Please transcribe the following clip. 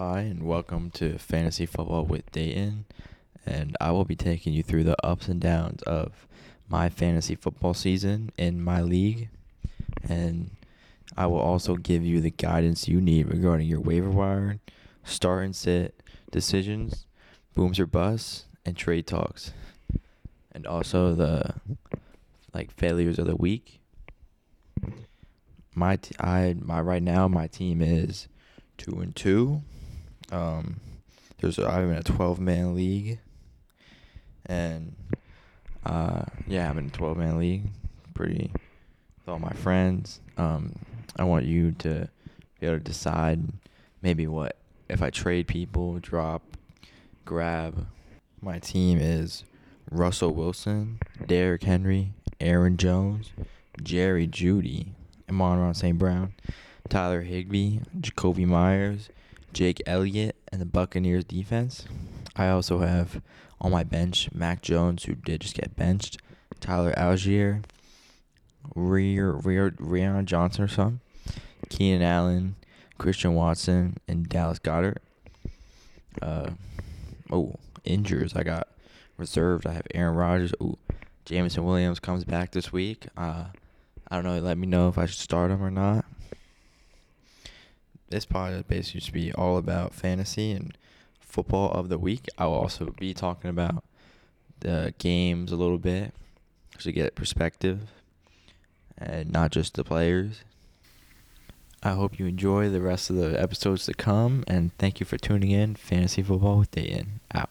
Hi, and welcome to Fantasy Football with Dayton. And I will be taking you through the ups and downs of my fantasy football season in my league. And I will also give you the guidance you need regarding your waiver wire, start and sit decisions, booms or busts, and trade talks. And also the like failures of the week. My t- I my right now my team is two and two. Um, there's a, I'm in a 12 man league, and uh, yeah, I'm in a 12 man league. Pretty with all my friends. Um, I want you to be able to decide maybe what if I trade people, drop, grab. My team is Russell Wilson, Derrick Henry, Aaron Jones, Jerry Jeudy, Amon St. Brown, Tyler Higbee, Jakobi Meyers, Jake Elliott, and the Buccaneers defense. I also have on my bench Mac Jones, who did just get benched, Tyler Allgeier, Rear Rear Rihanna Johnson or something, Keenan Allen, Christian Watson, and Dallas Goedert. Uh, oh, injuries I got reserved. I have Aaron Rodgers. Oh, Jameson Williams comes back this week. Uh, I don't know. Let me know if I should start him or not. This podcast basically just be all about fantasy and football of the week. I will also be talking about the games a little bit to get perspective and not just the players. I hope you enjoy the rest of the episodes to come, and thank you for tuning in. Fantasy Football with Dayton. Out.